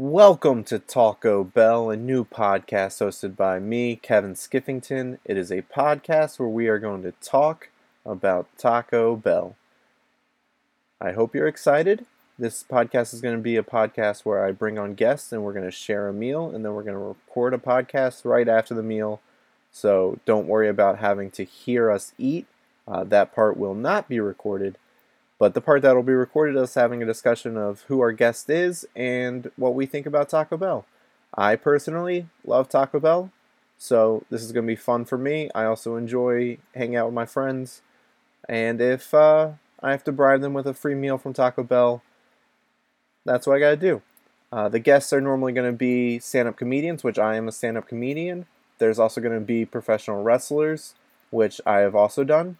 Welcome to Taco Bell, a new podcast hosted by me, Kevin Skiffington. It is a podcast where we are going to talk about Taco Bell. I hope you're excited. This podcast is going to be a podcast where I bring on guests and we're going to share a meal and then we're going to record a podcast right after the meal. So don't worry about having to hear us eat. Uh, that part will not be recorded. But the part that will be recorded is having a discussion of who our guest is and what we think about Taco Bell. I personally love Taco Bell, so this is going to be fun for me. I also enjoy hanging out with my friends, and if uh, I have to bribe them with a free meal from Taco Bell, that's what I got to do. Uh, the guests are normally going to be stand up comedians, which I am a stand up comedian. There's also going to be professional wrestlers, which I have also done.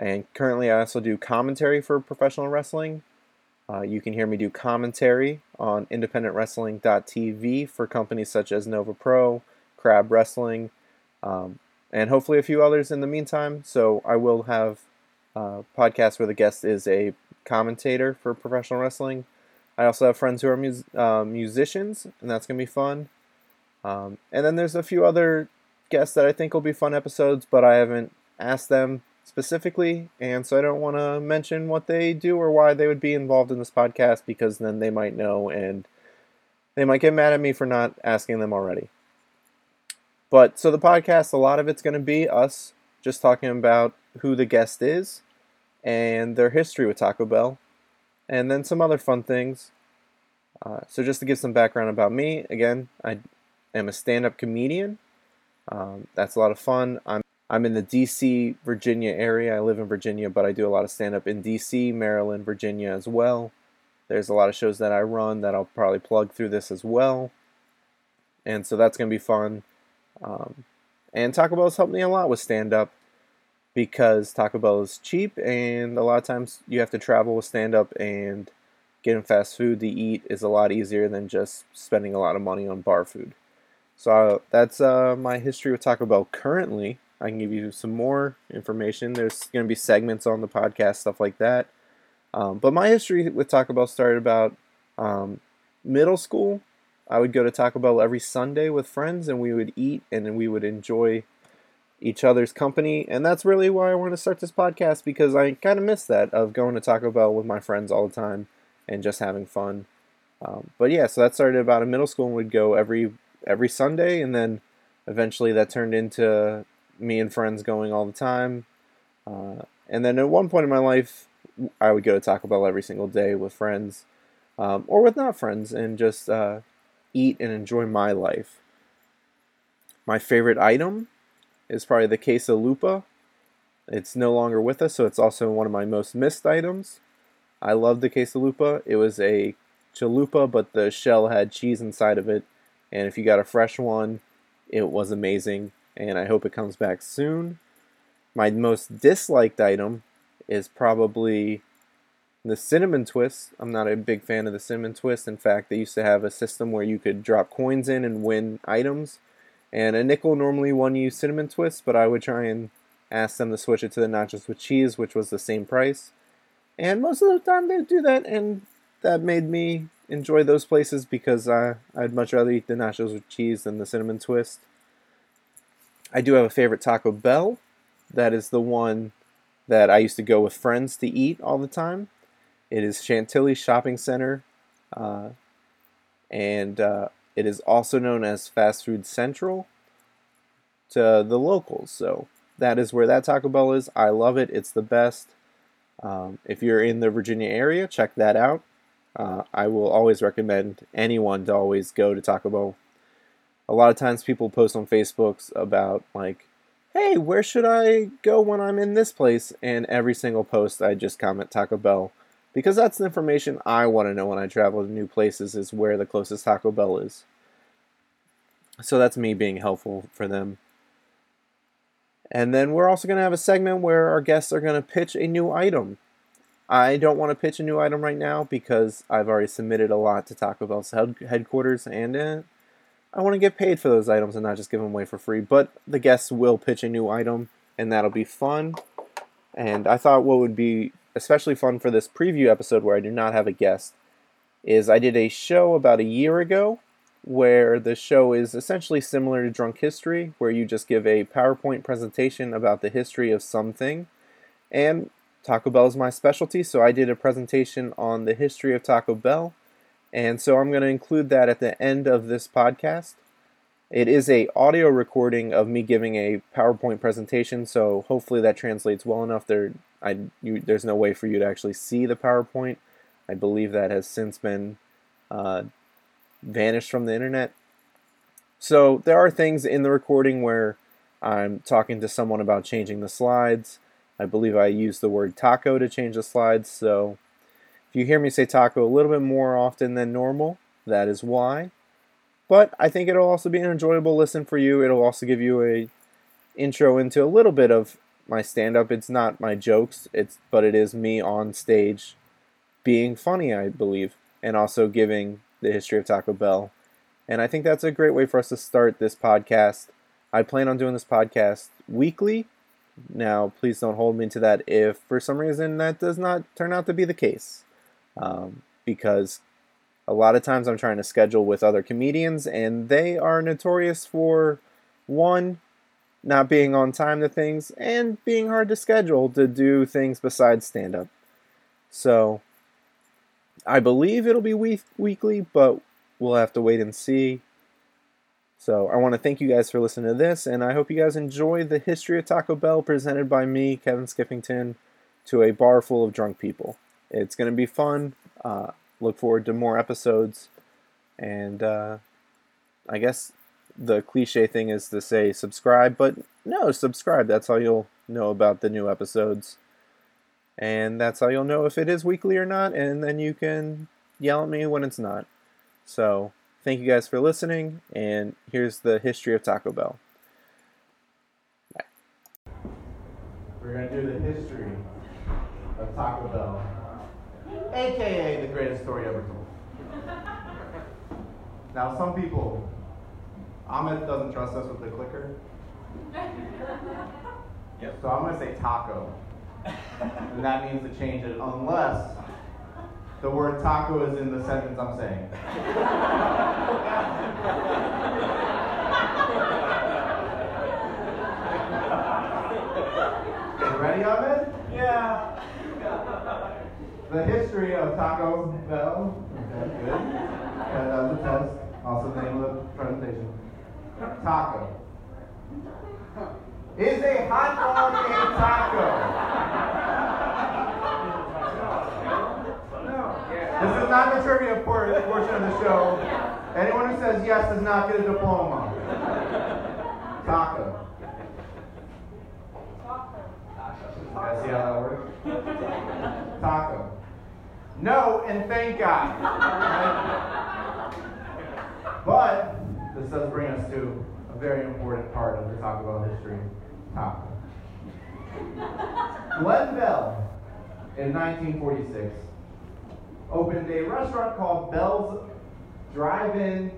And currently, I also do commentary for professional wrestling. Uh, you can hear me do commentary on independentwrestling.tv for companies such as Nova Pro, Crab Wrestling, um, and hopefully a few others in the meantime. So I will have uh, podcasts where the guest is a commentator for professional wrestling. I also have friends who are mus- uh, musicians, and that's going to be fun. Um, and then there's a few other guests that I think will be fun episodes, but I haven't asked them specifically, and so I don't want to mention what they do or why they would be involved in this podcast because then they might know and they might get mad at me for not asking them already. But so the podcast, a lot of it's going to be us just talking about who the guest is and their history with Taco Bell, and then some other fun things. Uh, so just to give some background about me, again, I am a stand-up comedian. Um, that's a lot of fun. I'm I'm in the DC, Virginia area. I live in Virginia, but I do a lot of stand up in DC, Maryland, Virginia as well. There's a lot of shows that I run that I'll probably plug through this as well. And so that's going to be fun. Um, and Taco Bell has helped me a lot with stand up because Taco Bell is cheap, and a lot of times you have to travel with stand up, and getting fast food to eat is a lot easier than just spending a lot of money on bar food. So uh, that's uh, my history with Taco Bell currently. I can give you some more information. There's going to be segments on the podcast, stuff like that. Um, but my history with Taco Bell started about um, middle school. I would go to Taco Bell every Sunday with friends, and we would eat and we would enjoy each other's company. And that's really why I want to start this podcast because I kind of miss that of going to Taco Bell with my friends all the time and just having fun. Um, but yeah, so that started about in middle school, and we'd go every every Sunday, and then eventually that turned into me and friends going all the time. Uh, and then at one point in my life, I would go to Taco Bell every single day with friends um, or with not friends and just uh, eat and enjoy my life. My favorite item is probably the quesalupa. It's no longer with us, so it's also one of my most missed items. I love the quesalupa. It was a chalupa, but the shell had cheese inside of it. And if you got a fresh one, it was amazing and I hope it comes back soon. My most disliked item is probably the cinnamon twist. I'm not a big fan of the cinnamon twist. In fact, they used to have a system where you could drop coins in and win items. And a nickel normally won you cinnamon twist, but I would try and ask them to switch it to the nachos with cheese, which was the same price. And most of the time they would do that, and that made me enjoy those places because uh, I'd much rather eat the nachos with cheese than the cinnamon twist. I do have a favorite Taco Bell. That is the one that I used to go with friends to eat all the time. It is Chantilly Shopping Center, uh, and uh, it is also known as Fast Food Central to the locals. So that is where that Taco Bell is. I love it. It's the best. Um, if you're in the Virginia area, check that out. Uh, I will always recommend anyone to always go to Taco Bell a lot of times people post on Facebooks about like, hey, where should I go when I'm in this place? And every single post I just comment Taco Bell because that's the information I want to know when I travel to new places is where the closest Taco Bell is. So that's me being helpful for them. And then we're also going to have a segment where our guests are going to pitch a new item. I don't want to pitch a new item right now because I've already submitted a lot to Taco Bell's headquarters and I want to get paid for those items and not just give them away for free. But the guests will pitch a new item, and that'll be fun. And I thought what would be especially fun for this preview episode where I do not have a guest is I did a show about a year ago where the show is essentially similar to Drunk History, where you just give a PowerPoint presentation about the history of something. And Taco Bell is my specialty, so I did a presentation on the history of Taco Bell. And so I'm going to include that at the end of this podcast. It is a audio recording of me giving a PowerPoint presentation, so hopefully that translates well enough. There, I, you, there's no way for you to actually see the PowerPoint. I believe that has since been uh, vanished from the internet. So there are things in the recording where I'm talking to someone about changing the slides. I believe I used the word taco to change the slides. So if you hear me say taco a little bit more often than normal, that is why. But I think it'll also be an enjoyable listen for you. It'll also give you a intro into a little bit of my stand up. It's not my jokes, it's but it is me on stage being funny, I believe, and also giving the history of Taco Bell. And I think that's a great way for us to start this podcast. I plan on doing this podcast weekly. Now, please don't hold me to that if for some reason that does not turn out to be the case. Um, because a lot of times I'm trying to schedule with other comedians, and they are notorious for one, not being on time to things, and being hard to schedule to do things besides stand up. So, I believe it'll be week- weekly, but we'll have to wait and see. So I want to thank you guys for listening to this, and I hope you guys enjoy the history of Taco Bell presented by me, Kevin Skiffington, to a bar full of drunk people. It's going to be fun. Uh, look forward to more episodes, and uh, I guess the cliche thing is to say subscribe, but no, subscribe. That's how you'll know about the new episodes and that's how you'll know if it is weekly or not, and then you can yell at me when it's not. So, thank you guys for listening, and here's the history of Taco Bell. We're going to do the history of Taco Bell, aka the greatest story ever told. Now, some people, Ahmed doesn't trust us with the clicker. Yep. So I'm going to say taco and that means to change it unless the word taco is in the sentence I'm saying. you ready, Ahmed? Yeah. The history of Taco Bell. Okay, good. that uh, was the test. Also the name of the presentation. Taco. Is a hot dog a taco? No. This is not the trivia portion of the show. Anyone who says yes does not get a diploma. Taco. Taco guys, see how that works? Taco. No, and thank God. But this does bring us to a very important part of the Taco Bell history. Taco. Glen Bell, in 1946, opened a restaurant called Bell's Drive-In.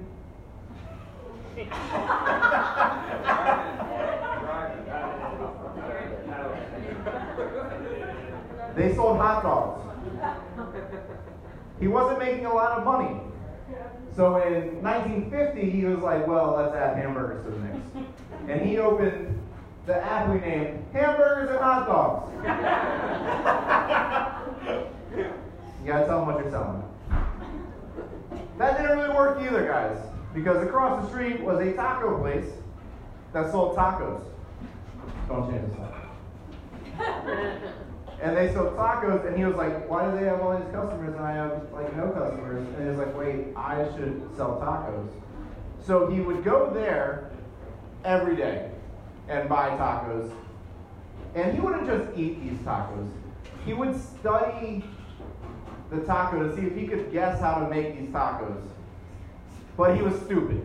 they sold hot dogs. He wasn't making a lot of money. So in 1950, he was like, well, let's add hamburgers to the mix. And he opened the aptly named Hamburgers and Hot Dogs. You gotta tell them what you're selling. That didn't really work either, guys, because across the street was a taco place that sold tacos. Don't change this And they sold tacos, and he was like, Why do they have all these customers and I have like no customers? And he was like, Wait, I should sell tacos. So he would go there every day and buy tacos. And he wouldn't just eat these tacos, he would study the taco to see if he could guess how to make these tacos. But he was stupid.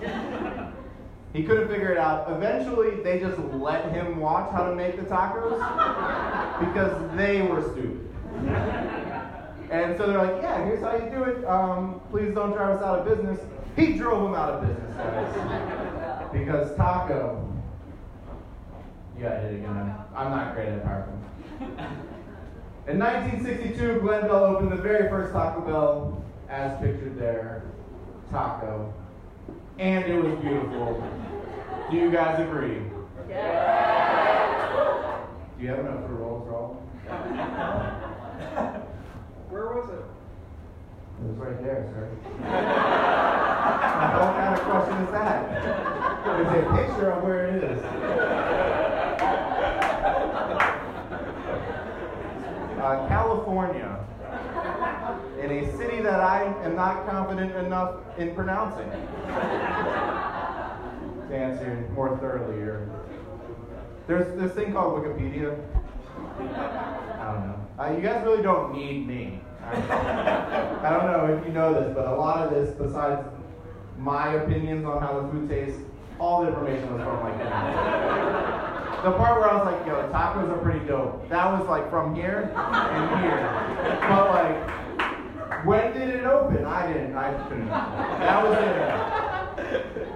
he couldn't figure it out. Eventually, they just let him watch how to make the tacos because they were stupid. And so they're like, yeah, here's how you do it. Um, please don't drive us out of business. He drove them out of business, guys. because taco. You got hit again. I'm not great at PowerPoint. In 1962, Glen Bell opened the very first Taco Bell as pictured there, taco, and it was beautiful. Do you guys agree? Yeah. Do you have enough for rolls for all? Where was it? It was right there, sir. what kind of question is that? There's a picture of where it is. Uh, California, in a city that I am not confident enough in pronouncing. to answer more thoroughly here. There's this thing called Wikipedia. I don't know. Uh, you guys really don't need me. I don't know if you know this, but a lot of this, besides my opinions on how the food tastes, all the information was from like the part where I was like, yo, tacos are pretty dope. That was like from here and here. But like, when did it open? I didn't. I couldn't. That was it.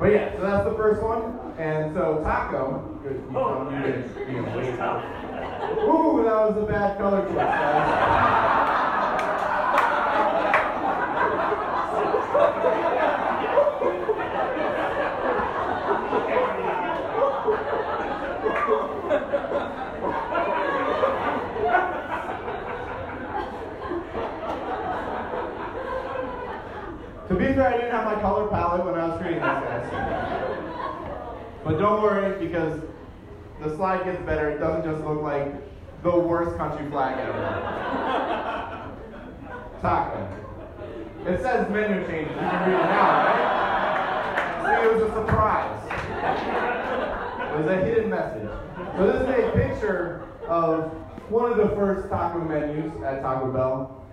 But yeah, so that's the first one. And so taco. You, you, oh, you, you, you, you, Ooh, that was a bad color choice, guys. To fair, I didn't have my color palette when I was creating this. But don't worry, because the slide gets better. It doesn't just look like the worst country flag ever. Taco. It says menu changes. You can read it now, right? See, it was a surprise. It was a hidden message. So this is a picture of one of the first taco menus at Taco Bell.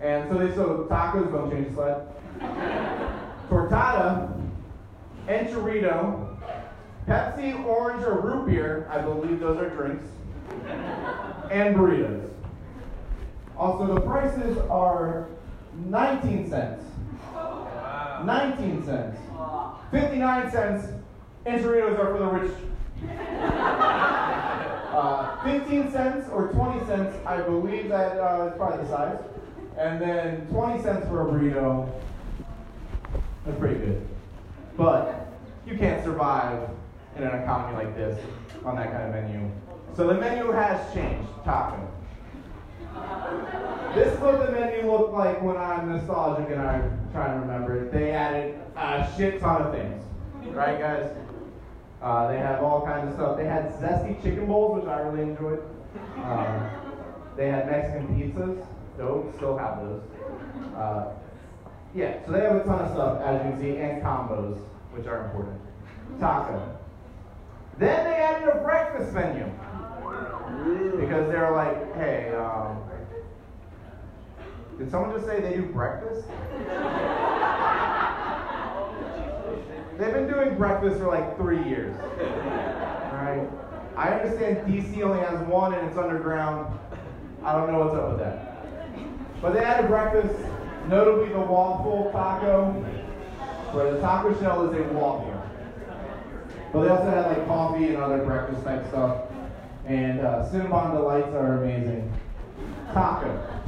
And so they so tacos, don't change the slide. Tortada, enchilito, Pepsi, orange, or root beer, I believe those are drinks, and burritos. Also, the prices are 19 cents. 19 cents. 59 cents. Enchiladas are for the rich. Uh, 15 cents or 20 cents, I believe that uh, is probably the size. And then 20 cents for a burrito. That's pretty good. But you can't survive in an economy like this on that kind of menu. So the menu has changed, taco. This is what the menu looked like when I'm nostalgic and I'm trying to remember it. They added a shit ton of things. Right, guys? Uh, they have all kinds of stuff. They had zesty chicken bowls, which I really enjoyed. Um, they had Mexican pizzas. Dope, still have those. Uh, yeah, so they have a ton of stuff, as you can see, and combos, which are important. Taco. Then they added a breakfast menu. Because they're like, hey, um, did someone just say they do breakfast? They've been doing breakfast for like three years. Alright? I understand DC only has one and it's underground. I don't know what's up with that. But they added breakfast, notably the waffle taco, where the taco shell is a waffle. But they also had like coffee and other breakfast type stuff. And uh, Cinnabon delights are amazing. Taco.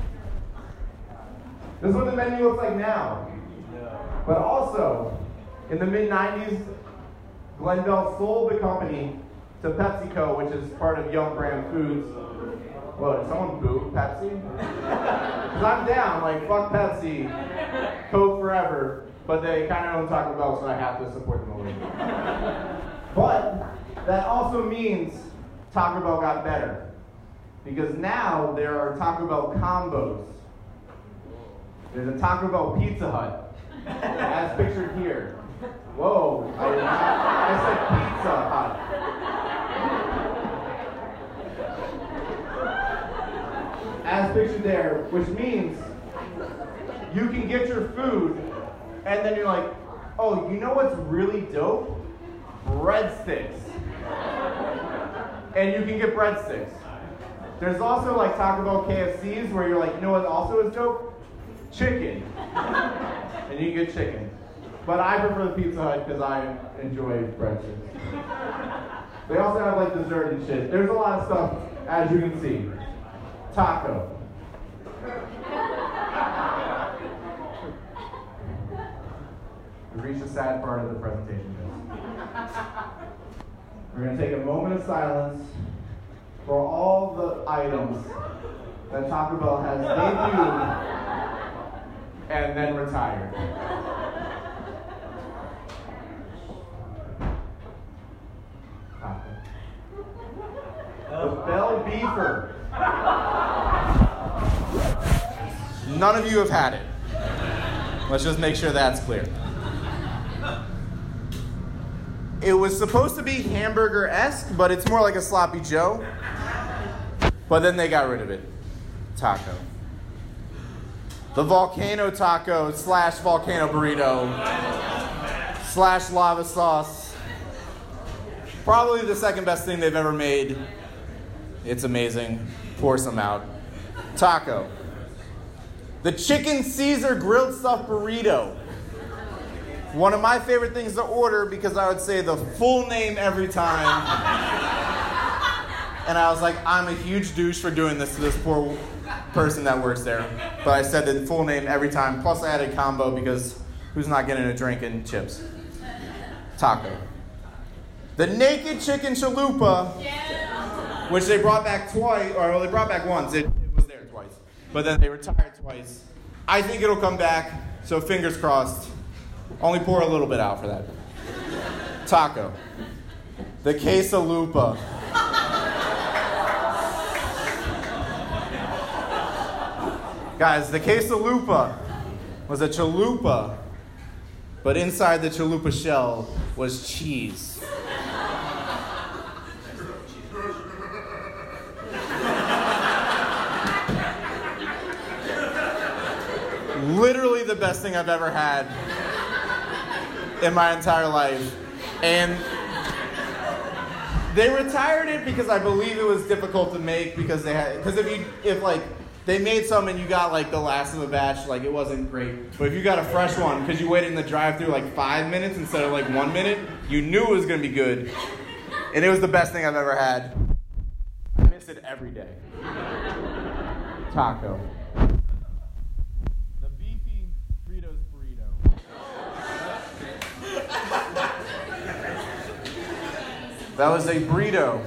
This is what the menu looks like now. But also, in the mid 90s, Glen Bell sold the company to PepsiCo, which is part of Yum Brand Foods. Whoa, did someone boo Pepsi? I'm down, like, fuck Pepsi, Coke forever, but they kind of own Taco Bell, so I have to support them a little bit. But that also means Taco Bell got better. Because now there are Taco Bell combos. There's a Taco Bell Pizza Hut, as pictured here. Whoa, I, I said Pizza Hut. As pictured there, which means you can get your food and then you're like, oh, you know what's really dope? breadsticks. and you can get breadsticks. There's also like Taco Bell KFCs where you're like, you know what also is dope? Chicken. and you can get chicken. But I prefer the Pizza Hut because I enjoy breadsticks. They also have like dessert and shit. There's a lot of stuff, as you can see taco. we reached the sad part of the presentation, guys. We're going to take a moment of silence for all the items that Taco Bell has debuted and then retired. The uh, Bell Beefer. None of you have had it. Let's just make sure that's clear. It was supposed to be hamburger esque, but it's more like a sloppy Joe. But then they got rid of it. Taco. The volcano taco slash volcano burrito slash lava sauce. Probably the second best thing they've ever made. It's amazing. Pour some out. Taco. The chicken Caesar grilled stuffed burrito. One of my favorite things to order because I would say the full name every time. and I was like, I'm a huge douche for doing this to this poor person that works there. But I said the full name every time. Plus, I added combo because who's not getting a drink and chips? Taco. The naked chicken chalupa, which they brought back twice, or well, they brought back once. It, it was there twice. But then they retired twice. I think it'll come back, so fingers crossed. Only pour a little bit out for that. Taco. The quesalupa. Guys, the quesalupa was a chalupa, but inside the chalupa shell was cheese. Literally the best thing I've ever had in my entire life. And they retired it because I believe it was difficult to make because they had because if you if like they made some and you got like the last of the batch, like it wasn't great. But if you got a fresh one because you waited in the drive-through like five minutes instead of like one minute, you knew it was gonna be good, and it was the best thing I've ever had. I miss it every day. Taco. The beefy Fritos burrito. That was a burrito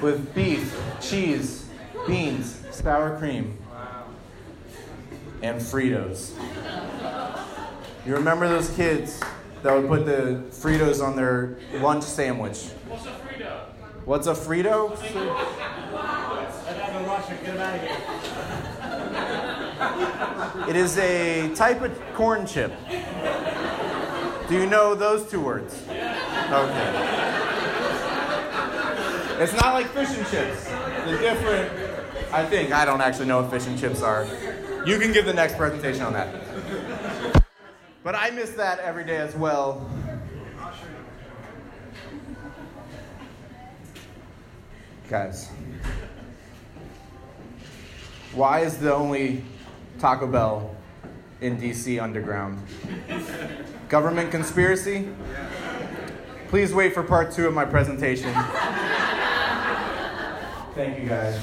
with beef, cheese, beans, sour cream, and Fritos. You remember those kids that would put the Fritos on their lunch sandwich? What's a Frito? What's a Frito? That's in Russia. Get out of here. It is a type of corn chip. Do you know those two words? Okay. It's not like fish and chips. They're different. I think. I don't actually know what fish and chips are. You can give the next presentation on that. But I miss that every day as well. Guys, why is the only Taco Bell in DC underground? Government conspiracy? Please wait for part two of my presentation. Thank you, guys.